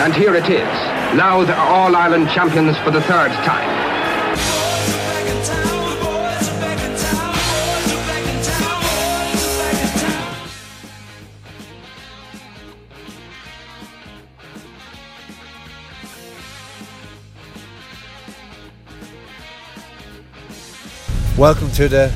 And here it is. Louth are All Ireland champions for the third time. Welcome to the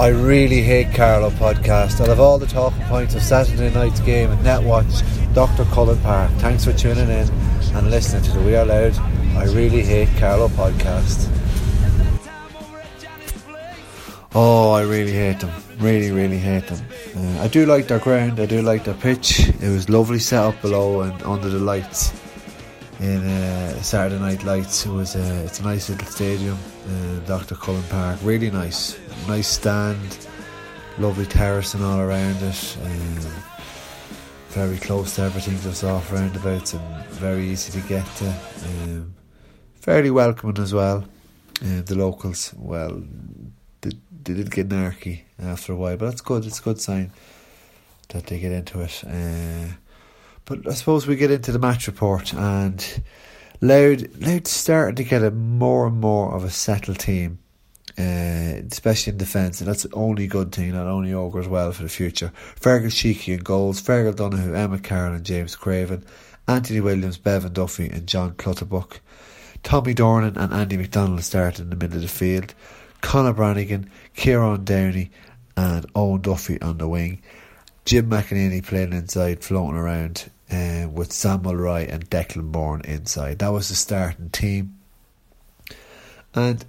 I Really Hate Carlow podcast. I'll all the talking points of Saturday night's game at Netwatch, Dr. Cullen Park. Thanks for tuning in and listening to the We Are Louth I Really Hate Carlow podcast. Oh, I really hate them. Really, really hate them. Uh, I do like their ground, I do like their pitch. It was lovely set up below and under the lights in uh, Saturday Night Lights. It was uh, it's a nice little stadium, uh, Dr. Cullen Park. Really nice, nice stand, lovely terracing all around it. Um, very close to everything, just off roundabouts and very easy to get to. Um, fairly welcoming as well. Uh, the locals, well, they, they did get narky after a while, but that's good. It's a good sign that they get into it. Uh, but I suppose we get into the match report and Louth Louth starting to get a more and more of a settled team, uh, especially in defence, and that's the only good thing. That only augurs well for the future. Fergal Sheeky in goals, Fergal Donoghue, Emmet Carolan, and James Craven, Anthony Williams, Bevan Duffy, and John Clutterbuck. Tommy Durnin and Andy McDonald started in the middle of the field. Conor Brannigan, Kieran Downey, and Owen Duffy on the wing. Jim McEneaney playing inside, floating around uh, with Sam Mulroy and Declan Bourne inside. That was the starting team. And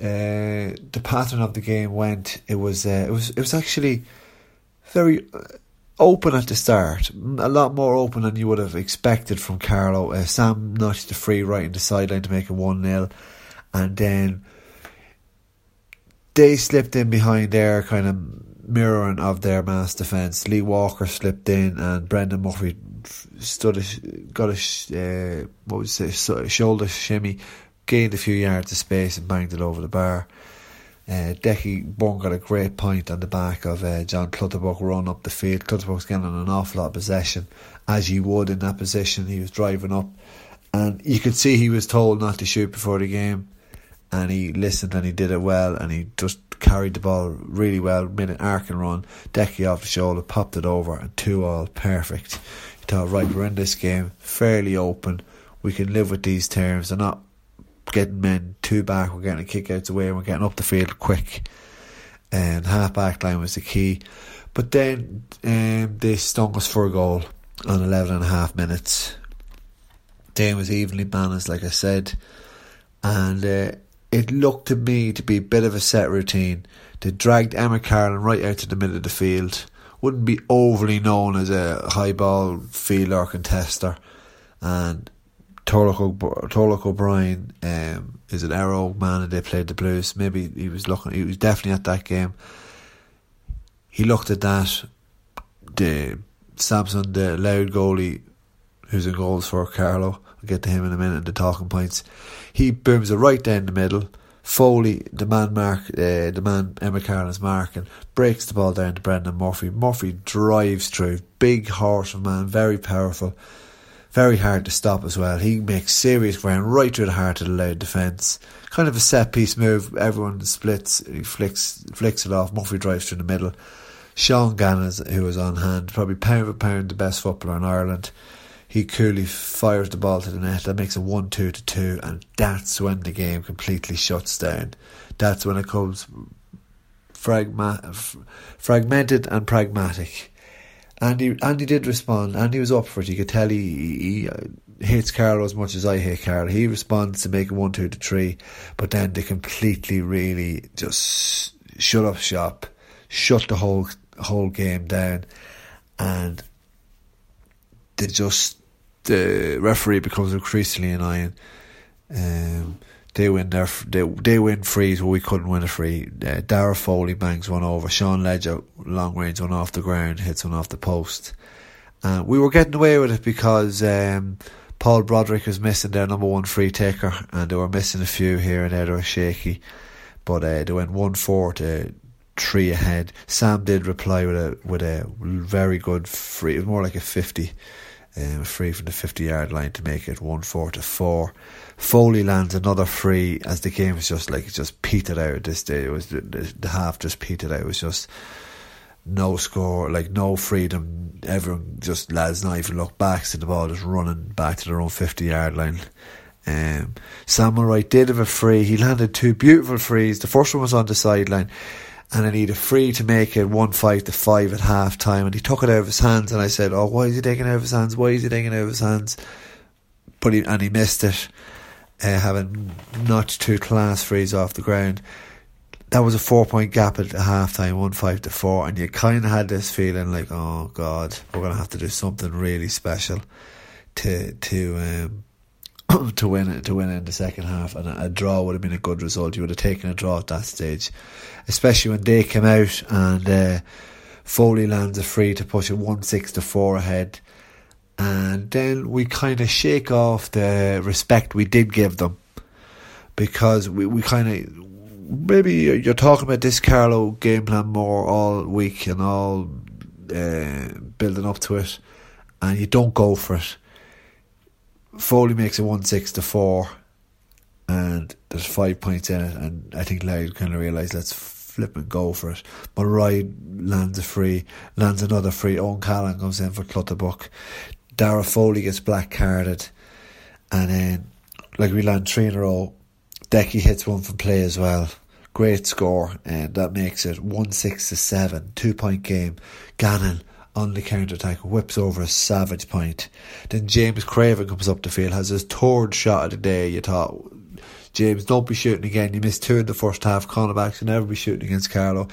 uh, the pattern of the game went. It was uh, it was it was actually very open at the start. A lot more open than you would have expected from Carlow. Uh, Sam notched the free right in the sideline to make it one 0 and then they slipped in behind there, kind of mirroring of their mass defence. Lee Walker slipped in, and Brendan Murphy stood a, got a uh, what would say shoulder shimmy, gained a few yards of space and banged it over the bar. Uh, Decky Bourne got a great point on the back of uh, John Clutterbuck run up the field. Clutterbuck's getting an awful lot of possession, as you would in that position. He was driving up, and you could see he was told not to shoot before the game, and he listened and he did it well, and he just carried the ball really well, made an arc and run, Decky off the shoulder, popped it over, and two all perfect. You thought, right, we're in this game, fairly open, we can live with these terms, they're not getting men two back, we're getting a kick out the way, we're getting up the field quick. And half back line was the key. But then um, they stung us for a goal on 11 and a half minutes. Game was evenly balanced, like I said. And uh, it looked to me to be a bit of a set routine. They dragged Emma Carlin right out to the middle of the field. Wouldn't be overly known as a high ball fielder or contester. And Turlough O'Brien um, is an Arrow man and they played the Blues. Maybe he was looking, he was definitely at that game. He looked at that. The Samson, the Louth goalie, who's in goals for Carlow, I'll get to him in a minute, the talking points. He booms it right down the middle. Foley, the man mark, uh, the man Emmet Carolan's marking, breaks the ball down to Brendan Murphy. Murphy drives through, big horse man, very powerful, very hard to stop as well. He makes serious ground right through the heart of the Louth defence. Kind of a set piece move. Everyone splits, he flicks flicks it off. Murphy drives through the middle. Sean Gannon, who was on hand, probably pound for pound the best footballer in Ireland he coolly fires the ball to the net. That makes it 1 2 to 2, and that's when the game completely shuts down. That's when it comes fragma- fragmented and pragmatic. Andy, Andy did respond. Andy was up for it. You could tell he, he, he hates Carlow as much as I hate Carlow. He responds to make it 1 2 to 3, but then they completely, really just shut up shop, shut the whole whole game down, and they just the referee becomes increasingly annoying. Um, they win their they they win frees where we couldn't win a free. Uh, Dara Foley bangs one over. Sean Ledger long range one off the ground hits one off the post. Uh, we were getting away with it because um, Paul Broderick was missing their number one free taker, and they were missing a few here and there. They were shaky, but uh, they went one four to three ahead. Sam did reply with a with a very good free. It was more like a fifty um, free from the 50 yard line to make it 1 4 to 4. Foley lands another free as the game was just like, just petered out this day. It was the, the, the half just petered out. It was just no score, like no freedom. Everyone just, lads, not even look back to the ball, just running back to their own 50 yard line. Um, Sam Mulroy did have a free. He landed two beautiful frees. The first one was on the sideline and I need a free to make it one five to five at half time. And he took it out of his hands, and I said, "Oh, why is he taking out of his hands? Why is he taking out of his hands?" But he and he missed it, uh, having notched two class frees off the ground. That was a four point gap at the half time, one five to four, and you kind of had this feeling like, "Oh God, we're gonna have to do something really special to to." Um, to win it to win it in the second half, and a, a, draw would have been a good result. You would have taken a draw at that stage, especially when they came out and uh, Foley lands a free to push it one six to four ahead, and then we kind of shake off the respect we did give them because we we kind of maybe you're talking about this Carlow game plan more all week and all uh, building up to it, and you don't go for it Foley makes it 1 6 to 4, and there's five points in it. And I think Louth kind of realised let's flip and go for it. But lands a free, lands another free. Owen Callan comes in for Clutterbuck. Dara Foley gets black carded, and then, like, we land three in a row. Decky hits one from play as well. Great score, and that makes it 1 6 to 7, two point game. Gannon on the counter attack, whips over a savage point. Then James Craven comes up the field, has his third shot of the day. You thought, James, don't be shooting again. You missed two in the first half. Cornerbacks should never be shooting against Carlow.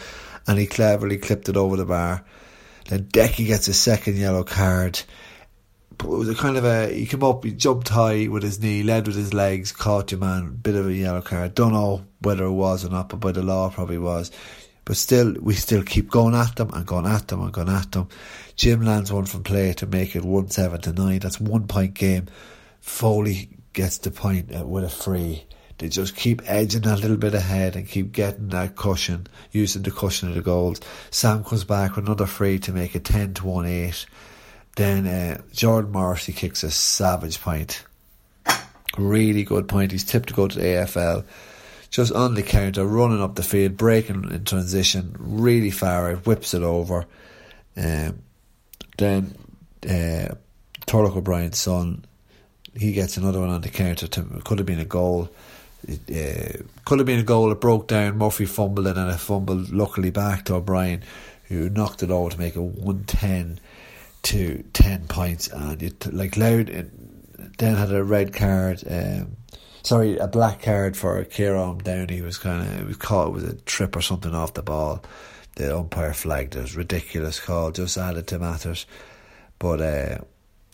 And he cleverly clipped it over the bar. Then Decky gets a second yellow card. It was a kind of a he came up, he jumped high with his knee, led with his legs, caught your man, bit of a yellow card. Don't know whether it was or not, but by the law probably was. But still, we still keep going at them and going at them and going at them. Jim lands one from play to make it 1 7 to 9. That's one point game. Foley gets the point uh, with a free. They just keep edging a little bit ahead and keep getting that cushion, using the cushion of the goals. Sam comes back with another free to make it 10 to 1 8. Then uh, Jordan Morrissey kicks a savage point. Really good point. He's tipped to go to AFL just on the counter, running up the field, breaking in transition, really far out, whips it over. Um, then uh, O'Brien's son, he gets another one on the counter. To, could have been a goal. It, uh, could have been a goal. It broke down. Murphy fumbled it and it fumbled luckily back to O'Brien, who knocked it over to make it 110 to 10 points. And it, like Louth, then had a red card. Um, sorry, a black card for Kieran Downey He was kind of was caught with a trip or something off the ball. The umpire flagged it. Ridiculous call, just added to matters. But uh,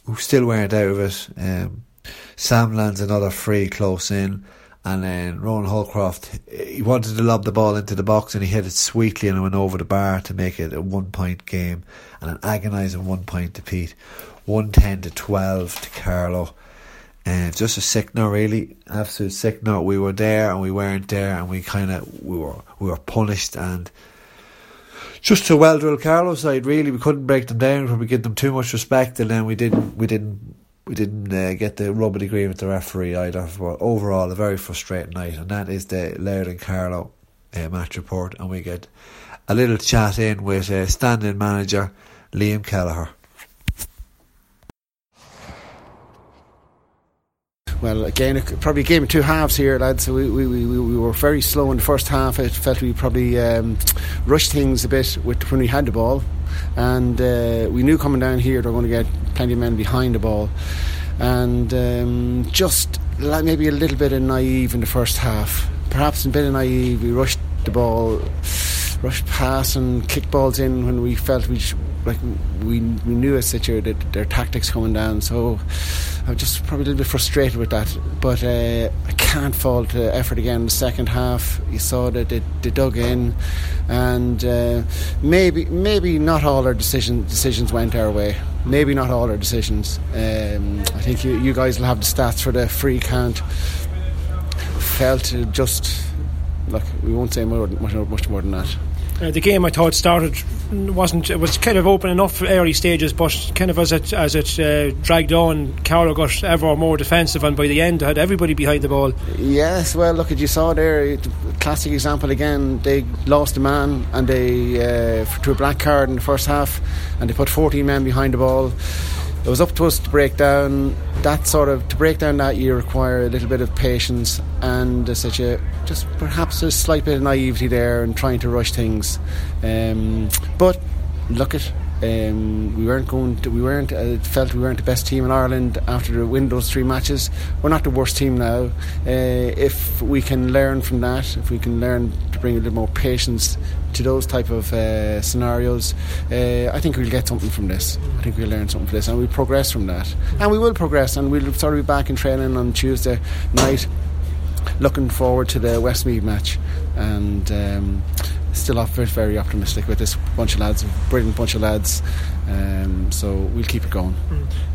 we still weren't out of it. Um, Sam lands another free close in, and then Ronan Holcroft he wanted to lob the ball into the box and he hit it sweetly and it went over the bar to make it a one point game and an agonising one point to Pete. 110 to 12 to Carlow. And uh, just a sick note, really, absolute sick note. We were there and we weren't there, and we kind of we were we were punished and just to well drilled Carlow side. Really, we couldn't break them down we give them too much respect, and then we didn't we didn't we didn't uh, get the rub of with the referee either. But overall, a very frustrating night, and that is the Louth and Carlow uh, match report, and we get a little chat in with uh, standing manager Liam Kelleher. Well, again, probably a game of two halves here, lads. We, we, we, we were very slow in the first half. I felt we probably um, rushed things a bit with, when we had the ball, and uh, we knew coming down here they were going to get plenty of men behind the ball, and um, just maybe a little bit of naive in the first half. Perhaps a bit of naive. We rushed the ball, rushed pass and kick balls in when we felt we like we we knew as such that their tactics coming down. So I'm just probably a little bit frustrated with that. But uh, I can't fault the effort again in the second half. You saw that they, they dug in, and uh, maybe maybe not all our decision, decisions went our way. Maybe not all our decisions. Um, I think you, you guys will have the stats for the free count. Felt just like we won't say more, much, much more than that. Uh, the game I thought started wasn't it was kind of open enough early stages, but kind of as it as it uh, dragged on, Carlow got ever more defensive, and by the end had everybody behind the ball. Yes, well, look at you saw there, classic example again. They lost a man and they uh, to a black card in the first half, and they put 14 men behind the ball it was up to us to break down that sort of to break down that you require a little bit of patience and such a just perhaps a slight bit of naivety there and trying to rush things. Um, but look at um, we weren't going to, we weren't uh, felt we weren't the best team in Ireland after the win those three matches we're not the worst team now uh, if we can learn from that if we can learn to bring a little more patience to those type of uh, scenarios, uh, I think we'll get something from this. I think we'll learn something from this, and we'll progress from that. And we will progress, and we'll sort of be back in training on Tuesday night. Looking forward to the Westmeath match, and um, still very, very optimistic with this bunch of lads, brilliant bunch of lads. Um, so we'll keep it going.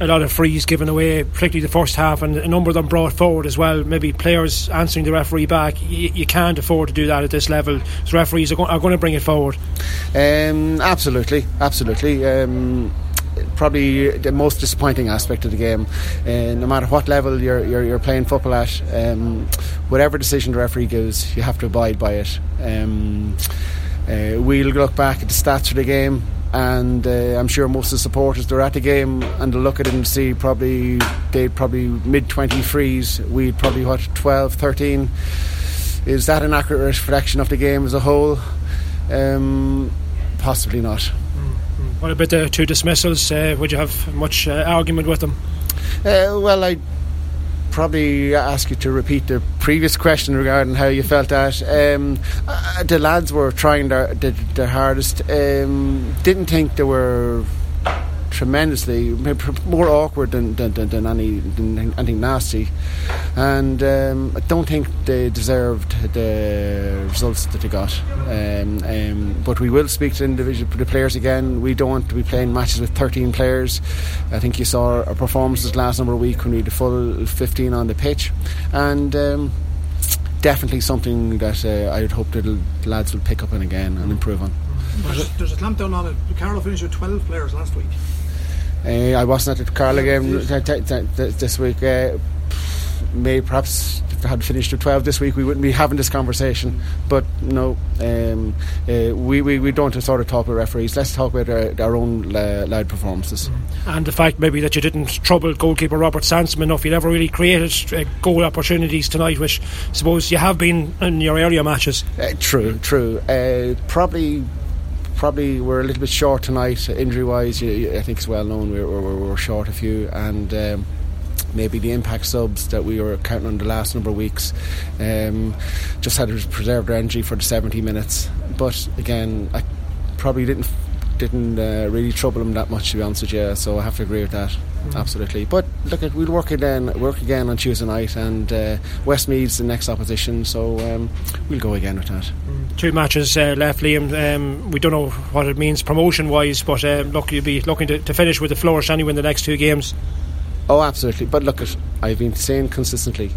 A lot of frees given away, particularly the first half, and a number of them brought forward as well. Maybe players answering the referee back. You, you can't afford to do that at this level. So referees are, go- are going to bring it forward. Um, absolutely, absolutely. Um, probably the most disappointing aspect of the game. Uh, no matter what level you're, you're, you're playing football at, um, whatever decision the referee gives, you have to abide by it. Um, uh, we'll look back at the stats for the game and uh, I'm sure most of the supporters they're at the game and they'll look at it and see probably they probably mid 20 frees we probably what 12 13 is that an accurate reflection of the game as a whole um, possibly not. What about the two dismissals uh, would you have much uh, argument with them uh, well I probably ask you to repeat the previous question regarding how you felt that. Um, uh, the lads were trying their, their, their hardest. Um, didn't think they were tremendously more awkward than, than, than, any than anything nasty, and um, I don't think they deserved the results that they got. Um, um, but we will speak to individual the players again. We don't want to be playing matches with 13 players. I think you saw our performances last number of week when we had a full 15 on the pitch, and um, definitely something that uh, I would hope that the lads will pick up on again and improve on. There's, there's a clampdown on it. Carlow finished with 12 players last week. Uh, I wasn't at the Carlow game t- t- t- this week. Uh, may perhaps if I had finished at 12 this week, we wouldn't be having this conversation. But no, um, uh, we, we, we don't sort of talk about referees. Let's talk about our, our own uh, lad performances. And the fact maybe that you didn't trouble goalkeeper Robert Sansom enough, you never really created uh, goal opportunities tonight, which I suppose you have been in your earlier matches. Uh, true, true. Uh, probably probably we're a little bit short tonight, injury wise. I think it's well known we're, we're, we're short a few, and um, maybe the impact subs that we were counting on the last number of weeks um, just had to preserve their energy for the 70 minutes. But again, I probably didn't didn't uh, really trouble them that much to be honest with you. So I have to agree with that. Mm. Absolutely, but look, at we'll work again. Work again on Tuesday night, and uh, Westmeath's the next opposition, so um, we'll go again with that. Mm. Two matches uh, left, Liam. Um, we don't know what it means promotion-wise, but uh, look, you'll be looking to, to finish with a flourish anyway in the next two games. Oh, absolutely. But look, at I've been saying consistently,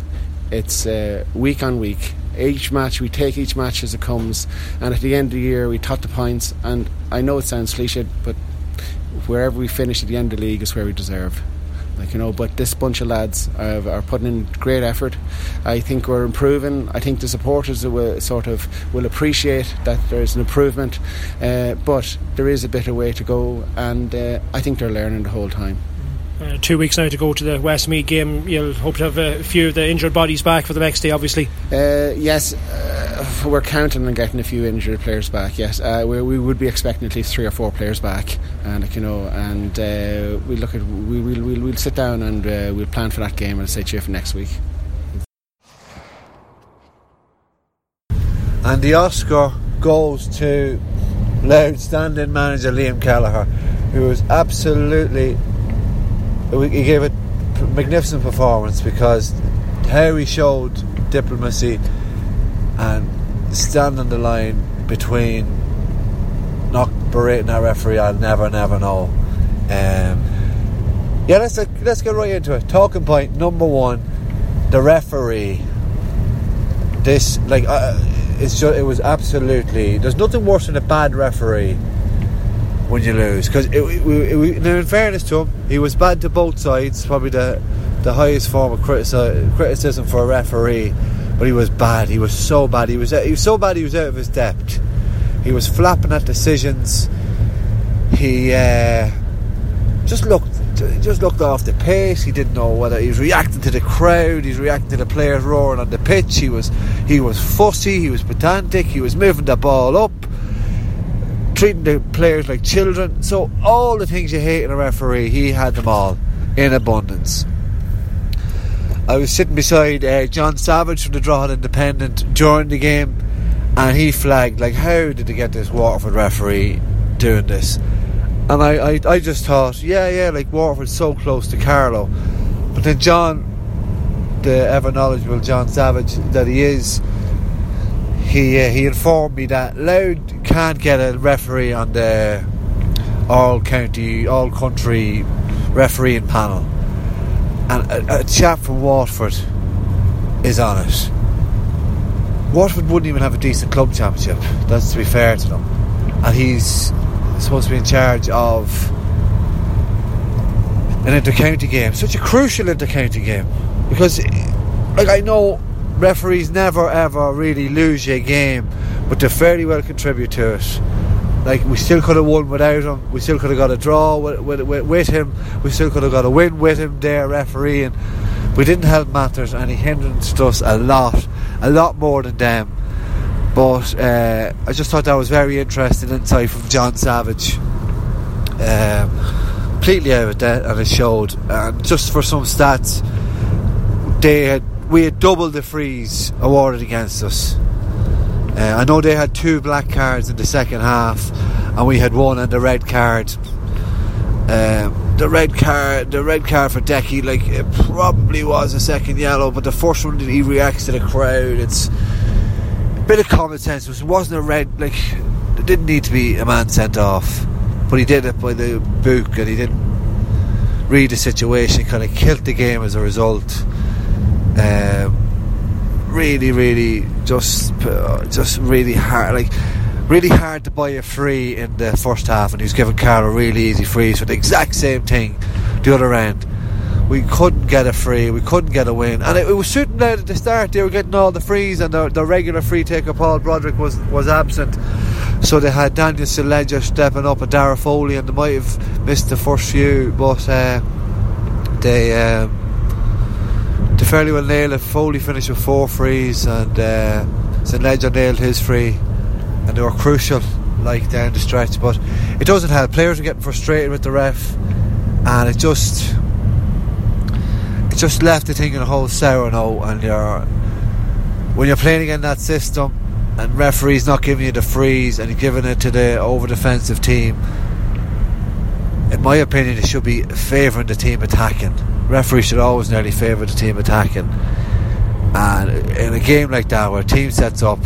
it's uh, week on week. Each match, we take each match as it comes, and at the end of the year, we tot the points. And I know it sounds cliched, but wherever we finish at the end of the league is where we deserve. Like you know, but this bunch of lads are, are putting in great effort. I think we're improving. I think the supporters will sort of will appreciate that there's an improvement, uh, but there is a bit of way to go, and uh, I think they're learning the whole time. Uh, two weeks now to go to the Westmeath game. You'll hope to have a few of the injured bodies back for the next day, obviously. Uh, yes, uh, we're counting on getting a few injured players back. Yes, uh, we, we, would be expecting at least three or four players back, and you know, and uh, we look at we will we'll, we'll sit down and uh, we'll plan for that game and say to you for next week. And the Oscar goes to outstanding manager Liam Kelleher, who was absolutely he gave a magnificent performance because how he showed diplomacy and stand on the line between not berating our referee. I'll never, never know. Um, yeah, let's let's get right into it. Talking point number one: the referee. This like uh, it's just, it was absolutely. There's nothing worse than a bad referee when you lose. Because in fairness to him, he was bad to both sides. Probably the the highest form of critici- criticism for a referee, but he was bad. He was so bad. He was he was so bad. He was out of his depth. He was flapping at decisions. He uh, just looked just looked off the pace. He didn't know whether he was reacting to the crowd. He's reacting to the players roaring on the pitch. He was he was fussy. He was pedantic. He was moving the ball up treating the players like children. So all the things you hate in a referee, he had them all in abundance. I was sitting beside uh, John Savage from the Drogheda Independent during the game, and he flagged like, "How did they get this Waterford referee doing this?" And I, I, I just thought, yeah, yeah, like Waterford's so close to Carlow, but then John, the ever knowledgeable John Savage that he is, he uh, he informed me that Louth can't get a referee on the all county, all country refereeing panel, and a, a chap from Waterford is on it. Waterford wouldn't even have a decent club championship. That's to be fair to them, and he's supposed to be in charge of an inter-county game, such a crucial inter-county game, because, like I know referees never ever really lose a game, but they fairly well contribute to it. Like we still could have won without him. We still could have got a draw with, with, with, him. We still could have got a win with him there refereeing. We didn't help matters, and he hindered us a lot, a lot more than them. But uh, I just thought that was very interesting insight from John Savage. Um, completely out of it, and it showed. And just for some stats, they had we had double the freeze awarded against us. Uh, I know they had two black cards in the second half, and we had one and the red card. Um, the red card, the red card for Decky, like it probably was a second yellow, but the first one he reacts to the crowd. It's a bit of common sense. It wasn't a red, like it didn't need to be a man sent off, but he did it by the book, and he didn't read the situation. Kind of killed the game as a result. Um, really, really, just uh, just really hard, like really hard to buy a free in the first half, and he was giving Carl a really easy freeze for the exact same thing the other end. We couldn't get a free, we couldn't get a win, and it, it was suiting out at the start. They were getting all the frees, and the, the regular free taker Paul Broderick was was absent. So they had Daniel St Ledger stepping up and Dara Foley, and they might have missed the first few, but uh, they. Um, they fairly well nailed it. Foley finished with four frees, and uh, St Ledger nailed his free, and they were crucial, like down the stretch. But it doesn't help. Players are getting frustrated with the ref, and it just it just left the thing in a whole sour note. And you're when you're playing against that system, and referees not giving you the frees, and giving it to the over defensive team. In my opinion, it should be favouring the team attacking referee should always nearly favour the team attacking. And in a game like that, where a team sets up,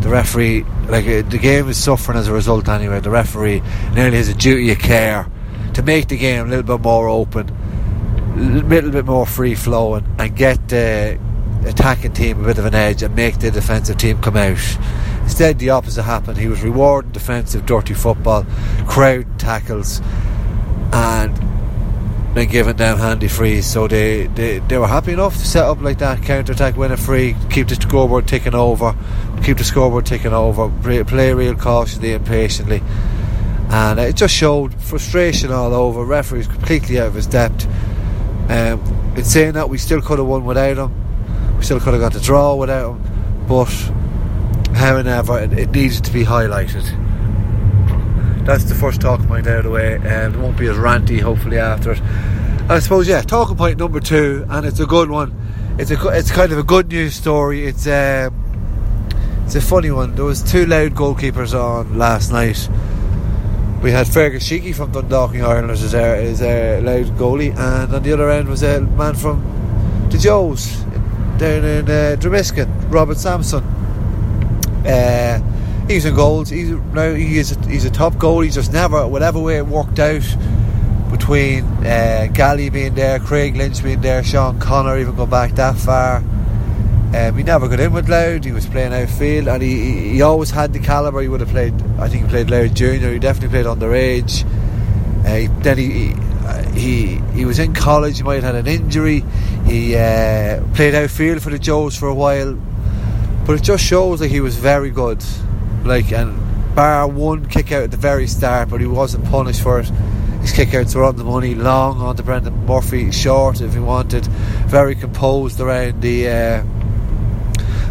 the referee, like uh, the game is suffering as a result anyway. The referee nearly has a duty of care to make the game a little bit more open, a little bit more free flowing, and get the attacking team a bit of an edge and make the defensive team come out. Instead, the opposite happened. He was rewarding defensive dirty football, crowd tackles, and been given them handy frees, so they, they, they were happy enough to set up like that, counter attack, win a free, keep the scoreboard ticking over, keep the scoreboard ticking over, play, play real cautiously and patiently. And it just showed frustration all over. Referees completely out of his depth. Um, in saying that, we still could have won without him. We still could have got the draw without him. But however, it, it needed to be highlighted. That's the first talking point out of the way. Um, it won't be as ranty, hopefully, after it. I suppose, yeah, talking point number two, and it's a good one. It's a it's kind of a good news story. It's um, it's a funny one. There was two Louth goalkeepers on last night. We had Fergus Sheeky from Dundalk Ireland as our, Louth goalie, and on the other end was a man from the Joes down in uh, Dromiskin, Robert Sampson. Uh, he's in goals. He's now he is a, he's a top goal. He's just never whatever way it worked out between uh, Galley being there, Craig Lynch being there, Sean Connor even going back that far. Um, he never got in with Louth. He was playing outfield, and he, he always had the caliber. He would have played. I think he played Louth Junior. He definitely played underage. Uh, he, then he he, uh, he he was in college. He might have had an injury. He uh, played outfield for the Joes for a while, but it just shows that he was very good. Like and bar one kick out at the very start, but he wasn't punished for it. His kick kickouts were on the money, long on to Brendan Murphy, short if he wanted, very composed around the. Uh,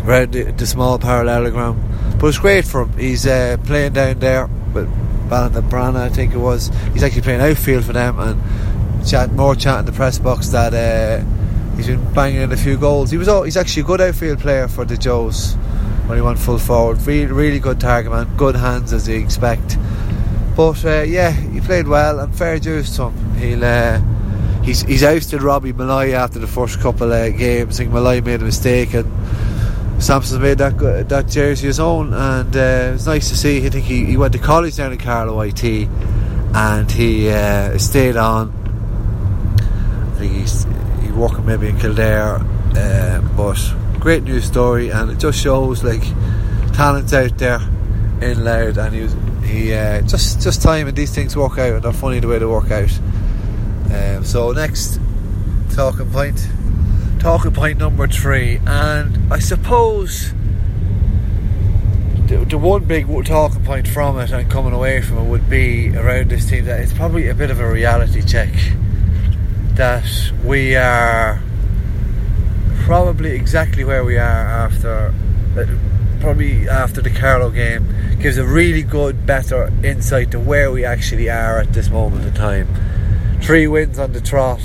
around the, the small parallelogram. But it's great for him. He's uh, playing down there with Ballina I think it was. He's actually playing outfield for them and chat more chat in the press box that uh, he's been banging in a few goals. He was all, he's actually a good outfield player for the Joes when he went full forward. Really, really good target man, good hands as you expect. But uh, yeah, he played well and fair dues to him. He'll. Uh, he's, he's ousted Robbie Malloy after the first couple of games. I think Malloy made a mistake and Sampson made that that jersey his own, and uh, it was nice to see. I think he, he went to college down in Carlow IT, and he uh, stayed on. I think he's he working maybe in Kildare, uh, but great news story, and it just shows like talents out there in Louth, and he was he uh, just just time and these things work out, and they're funny the way they work out. Um, so next talking point talking point number three, and I suppose the, the, one big talking point from it and coming away from it would be around this team that it's probably a bit of a reality check that we are probably exactly where we are after uh, probably after the Carlow game gives a really good better insight to where we actually are at this moment in time three wins on the trot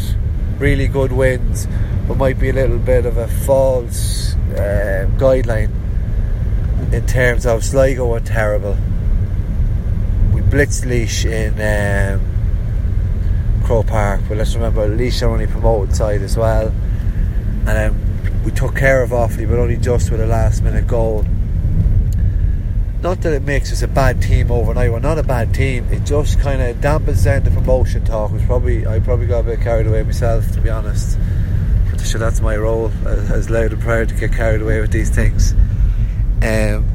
really good wins but might be a little bit of a false uh, guideline in terms of Sligo were terrible. We blitzed Laois in um, Croke Park, but let's remember Laois are only promoted side as well. And then we took care of Offaly, but only just with a last minute goal. Not that it makes us a bad team overnight. We're not a bad team. It just kind of dampens down the promotion talk. Which probably I probably got a bit carried away myself, to be honest But sure that's my role as, Louth and proud to get carried away with these things. Um,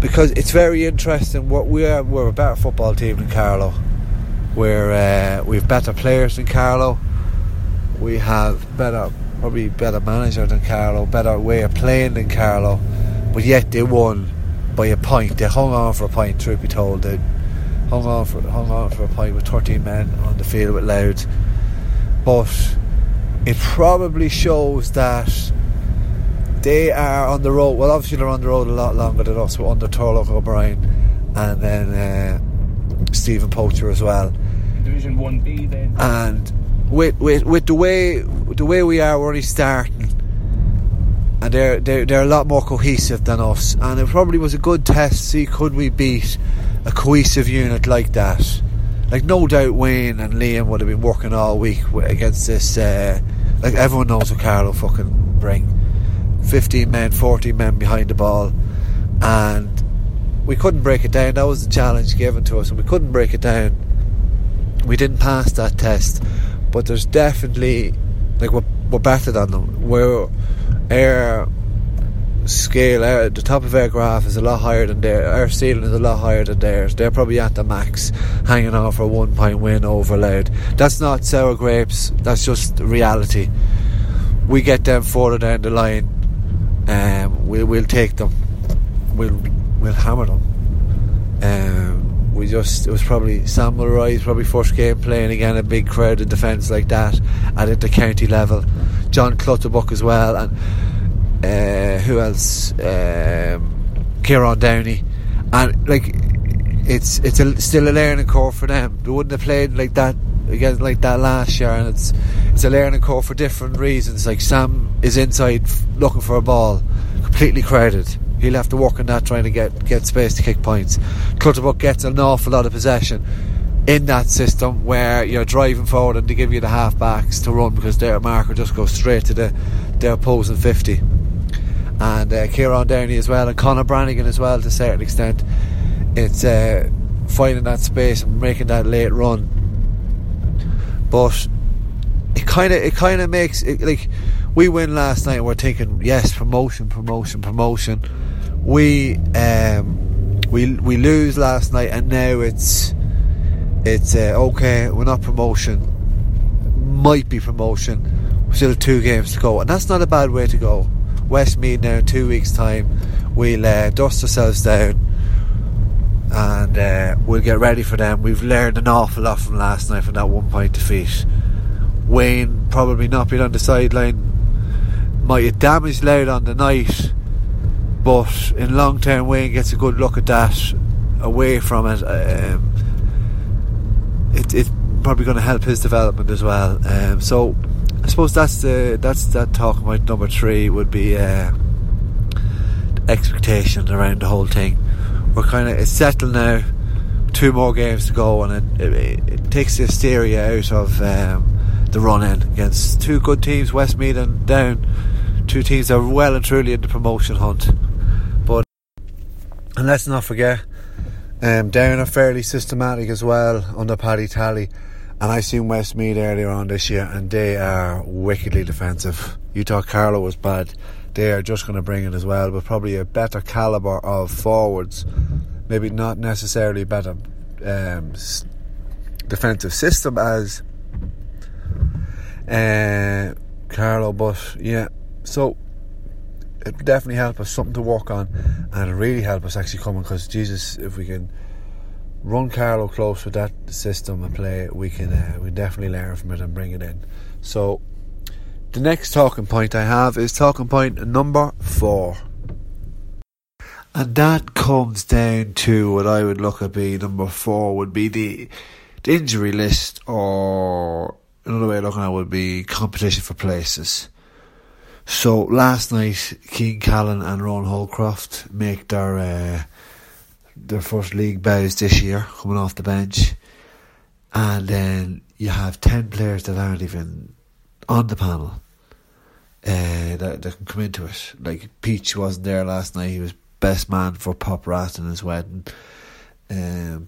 because it's very interesting. What we are, we're a better football team than Carlow. We're uh, we have better players than Carlow. We have better, probably better manager than Carlow, better way of playing than Carlow, But yet they won by a point. They hung on for a point. Truth be told, they hung on for hung on for a point with 13 men on the field with Louth. But it probably shows that they are on the road. Well, obviously they're on the road a lot longer than us. We're under Turlough O'Brien and then uh, Stephen Poacher as well. Division One B then. And with, with with the way the way we are, we're only starting, and they're they're they're a lot more cohesive than us. And it probably was a good test. to See, could we beat a cohesive unit like that? like no doubt Wayne and Liam would have been working all week against this. Uh, like everyone knows what Carlow fucking bring. 15 men, 14 men behind the ball, and we couldn't break it down. That was the challenge given to us, and we couldn't break it down. We didn't pass that test, but there's definitely like we're, we're better than them. We're air scale, our, the top of our graph is a lot higher than theirs. Our ceiling is a lot higher than theirs. They're probably at the max, hanging on for a one point win over Louth. That's not sour grapes, that's just reality. We get them further down the line, um, we'll, we'll take them. We'll, we'll hammer them. Um, we just it was probably Sam Mulroy's probably first game playing again a big crowded defence like that at the county level. John Clutterbuck as well, and uh, who else? Um, Kieran Downey, and like it's it's a, still a learning curve for them. They wouldn't have played like that again like that last year, and it's it's a learning curve for different reasons. Like Sam is inside looking for a ball, completely crowded. He'll have to work on that trying to get get space to kick points. Clutterbuck gets an awful lot of possession in that system where you're driving forward and they give you the half backs to run because their marker just goes straight to the their opposing 50 and uh, Kieran Downey as well and Conor Brannigan as well to a certain extent. It's uh, finding that space and making that late run. But it kind of it kind of makes it like we win last night we're thinking yes promotion promotion promotion we um, we we lose last night and now it's it's uh, okay we're not promotion. Might be promotion. We still two games to go and that's not a bad way to go. Westmeath now in two weeks time we'll uh, dust ourselves down and uh, we'll get ready for them. We've learned an awful lot from last night from that one point defeat. Wayne probably not being on the sideline. Might have damaged Louth on the night, but in long term, Wayne gets a good look at that away from it. Um, it it's probably going to help his development as well. Um, so I suppose that's the that's that talk about number three would be uh, expectation around the whole thing. We're kind of it's settled now. Two more games to go, and it, it, it takes the hysteria out of. Um, the run in against two good teams, Westmeath and Down. Two teams that are well and truly in the promotion hunt. And let's not forget, um, Down are fairly systematic as well under Paddy Tally. And I seen Westmeath earlier on this year, and they are wickedly defensive. You thought Carlow was bad; they are just going to bring it as well, but probably a better caliber of forwards. Maybe not necessarily better um, defensive system as uh, Carlow, but yeah, so it definitely help us, something to work on, and it really help us actually coming because Jesus, if we can run Carlow close with that system and play, we can uh, we definitely learn from it and bring it in. So the next talking point I have is talking point number four. And that comes down to what I would look at be number four would be the, the injury list or another way of looking at it would be competition for places. So last night, Keane Callan and Ron Holcroft make their uh, their first league bows this year, coming off the bench, and then you have ten players that aren't even on the panel uh, that, that can come into it. Like Peach wasn't there last night; he was best man for Pop Rat in his wedding. Um,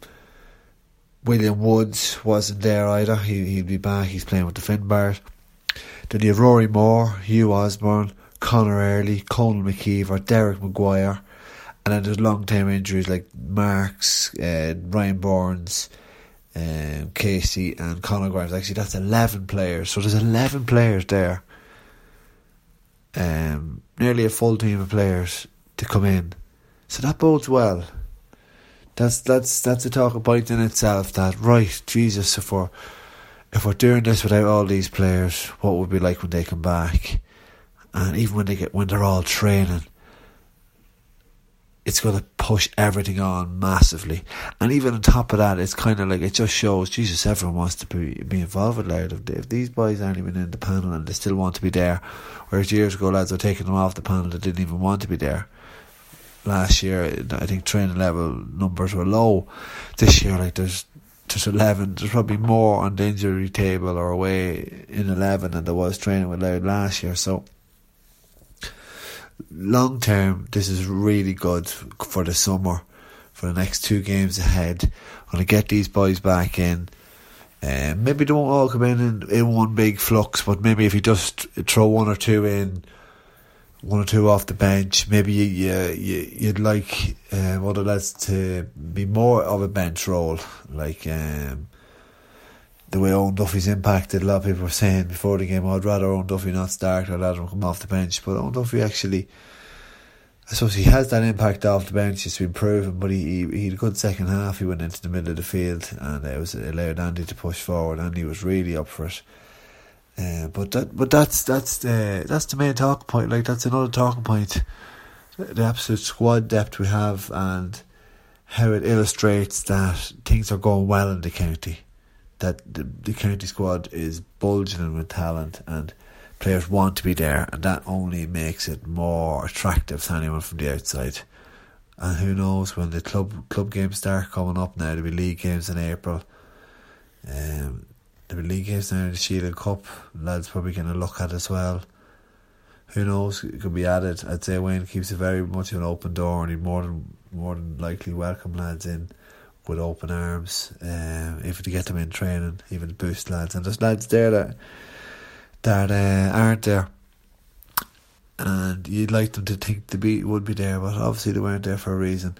William Woods wasn't there either. He, he'd be back. He's playing with the Finbars. Then you have Rory Moore, Hugh Osborne, Connor Early, Conan McKeever, Derek Maguire. And then there's long term injuries like Marks, uh, Ryan Burns, um, Casey, and Conor Grimes. Actually, that's 11 players. So there's 11 players there. Um, nearly a full team of players to come in. So that bodes well that's that's that's a talking point in itself. That right, Jesus, if we're if we're doing this without all these players, what would it be like when they come back? And even when they get when they're all training, it's going to push everything on massively. And even on top of that, it's kind of like it just shows Jesus. Everyone wants to be be involved with Louth. If, if these boys aren't even in the panel and they still want to be there, whereas years ago lads were taking them off the panel that didn't even want to be there last year. I think training level numbers were low. This year, like there's there's eleven. There's probably more on the injury table or away in eleven than there was training with Louth last year. So long term, this is really good for the summer. For the next two games ahead, I'm gonna get these boys back in. Uh, maybe won't all come in, in in one big flux, but maybe if you just throw one or two in one or two off the bench. Maybe you, you, you would like um, other lads to be more of a bench role, like um, the way Owen Duffy's impacted. A lot of people were saying before the game, oh, I'd rather Owen Duffy not start, I'd rather him come off the bench. But Owen Duffy actually I suppose he has that impact off the bench. It's been proven, but he, he, he had a good second half. He went into the middle of the field and it was it allowed Andy to push forward, and he was really up for it. Uh, but that but that's that's the that's the main talking point. Like that's another talking point. The absolute squad depth we have and how it illustrates that things are going well in the county. That the, the county squad is bulging with talent and players want to be there, and that only makes it more attractive to anyone from the outside. And who knows when the club club games start coming up now? There'll be league games in April. Um, there'll league games now the Shield Cup. Lads probably going to look at as well. Who knows? It could be added. I'd say Wayne keeps it very much an open door, and he more than more than likely welcome lads in with open arms. Um, if to get them in training, even boost lads, and there's lads there that that uh, aren't there. And you'd like them to think the beat would be there, but obviously they weren't there for a reason.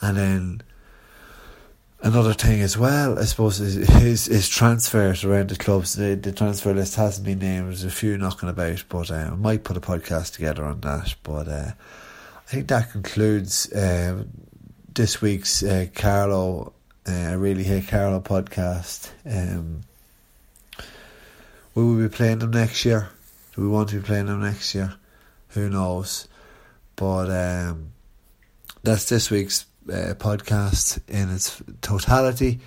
And then another thing as well, I suppose, is his, his transfers around the clubs. The, the transfer list hasn't been named. There's a few knocking about, but uh, I might put a podcast together on that. But uh, I think that concludes uh, this week's uh, Carlow. Uh, I really hate Carlow podcast. Um, Will we be playing them next year? Do we want to be playing them next year? Who knows? But um, that's this week's uh, podcast in its totality.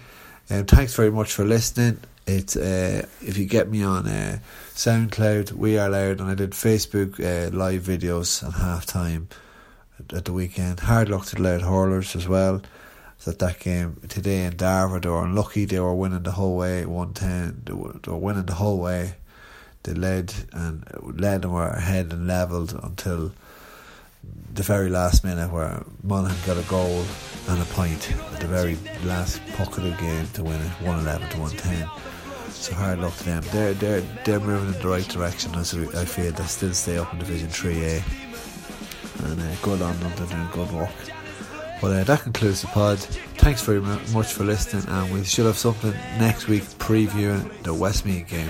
Um, thanks very much for listening. It's uh, if you get me on uh, SoundCloud, we are Louth, and I did Facebook uh, live videos at half time at, the weekend. Hard luck to the Louth hurlers as well that that game today in Darver they were unlucky they were winning the whole way 110 they were, they were winning the whole way they led and led and were ahead and levelled until the very last minute where Monaghan got a goal and a point at the very last puck of the game to win it 111 to 110 so hard luck to them. They're, they're, they're moving in the right direction as I feel. They still stay up in Division 3A and uh, good on them. They're doing good work. But uh, that concludes the pod. Thanks very much for listening, and we should have something next week previewing the Westmeath game.